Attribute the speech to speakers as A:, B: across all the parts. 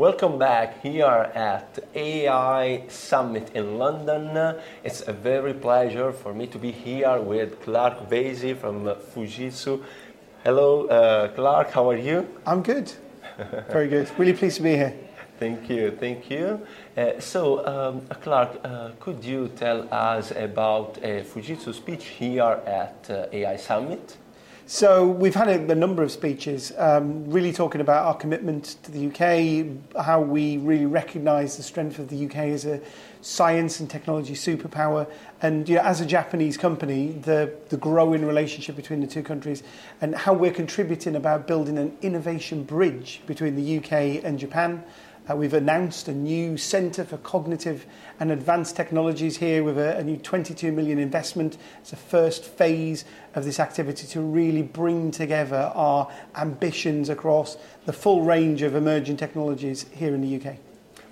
A: Welcome back here at AI Summit in London. It's a very pleasure for me to be here with Clark Vasey from Fujitsu. Hello, uh, Clark, how are you?
B: I'm good. Very good. Really pleased to be here.
A: Thank you, thank you. Uh, so, um, Clark, uh, could you tell us about uh, Fujitsu speech here at uh, AI Summit?
B: So we've had a, a number of speeches, um, really talking about our commitment to the UK, how we really recognise the strength of the UK as a science and technology superpower, and you know, as a Japanese company, the, the growing relationship between the two countries, and how we're contributing about building an innovation bridge between the UK and Japan. Uh, we've announced a new Centre for Cognitive and Advanced Technologies here with a, a new 22 million investment. It's the first phase of this activity to really bring together our ambitions across the full range of emerging technologies here in the UK.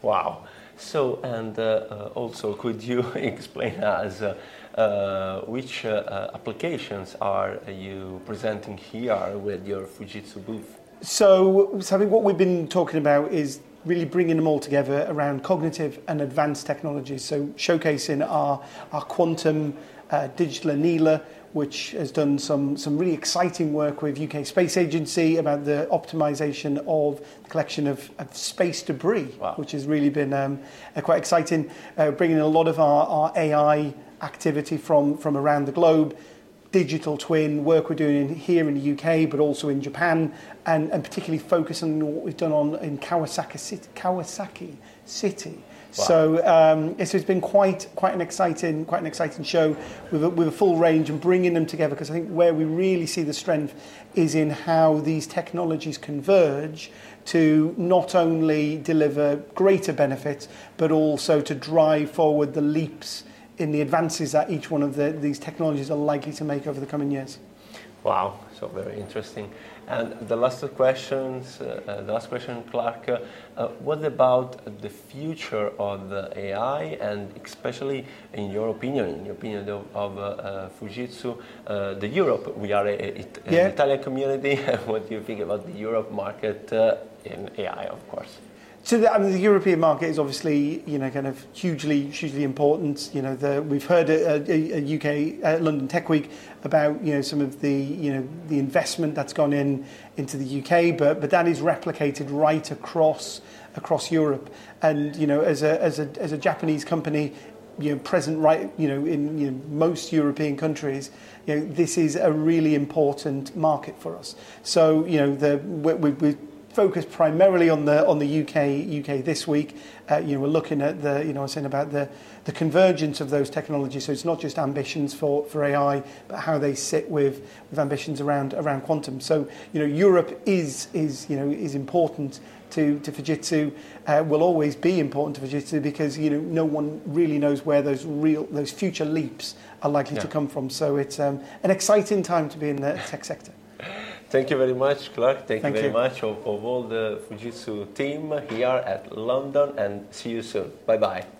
A: Wow. So, and uh, uh, also, could you explain us uh, uh, which uh, applications are you presenting here with your Fujitsu booth?
B: So, so I think what we've been talking about is really bringing them all together around cognitive and advanced technologies. So showcasing our, our quantum uh, digital annealer, which has done some, some really exciting work with UK Space Agency about the optimization of the collection of, of space debris, wow. which has really been um, uh, quite exciting, uh, bringing a lot of our, our AI activity from, from around the globe digital twin work we're doing here in the UK, but also in Japan, and, and particularly focusing on what we've done on in Kawasaki City. Kawasaki City. Wow. So um, it's, it's been quite quite an exciting quite an exciting show with a, with a full range and bringing them together because I think where we really see the strength is in how these technologies converge to not only deliver greater benefits but also to drive forward the leaps in the advances that each one of the, these technologies are likely to make over the coming years.
A: Wow, so very interesting. And the last questions, uh, uh, the last question, Clark, uh, uh, what about the future of the AI and especially in your opinion, in your opinion of, of uh, uh, Fujitsu, the Europe, we are a, a, yeah. an Italian community, what do you think about the Europe market in AI, of course?
B: So the, I mean, the European market is obviously, you know, kind of hugely, hugely important. You know, the, we've heard at, UK uh, London Tech Week about, you know, some of the, you know, the investment that's gone in into the UK, but but that is replicated right across across Europe. And you know, as a as a as a Japanese company, you know, present right, you know, in you know, most European countries, you know, this is a really important market for us. So, you know, the we, we, focus primarily on the on the UK UK this week. Uh, you know, we're looking at the you know I was saying about the the convergence of those technologies. So it's not just ambitions for, for AI, but how they sit with with ambitions around around quantum. So you know, Europe is is you know is important to, to Fujitsu uh, will always be important to Fujitsu because you know no one really knows where those real those future leaps are likely yeah. to come from. So it's um, an exciting time to be in the tech sector.
A: Thank you very much, Clark. Thank, Thank you very you. much of, of all the Fujitsu team here at London and see you soon. Bye bye.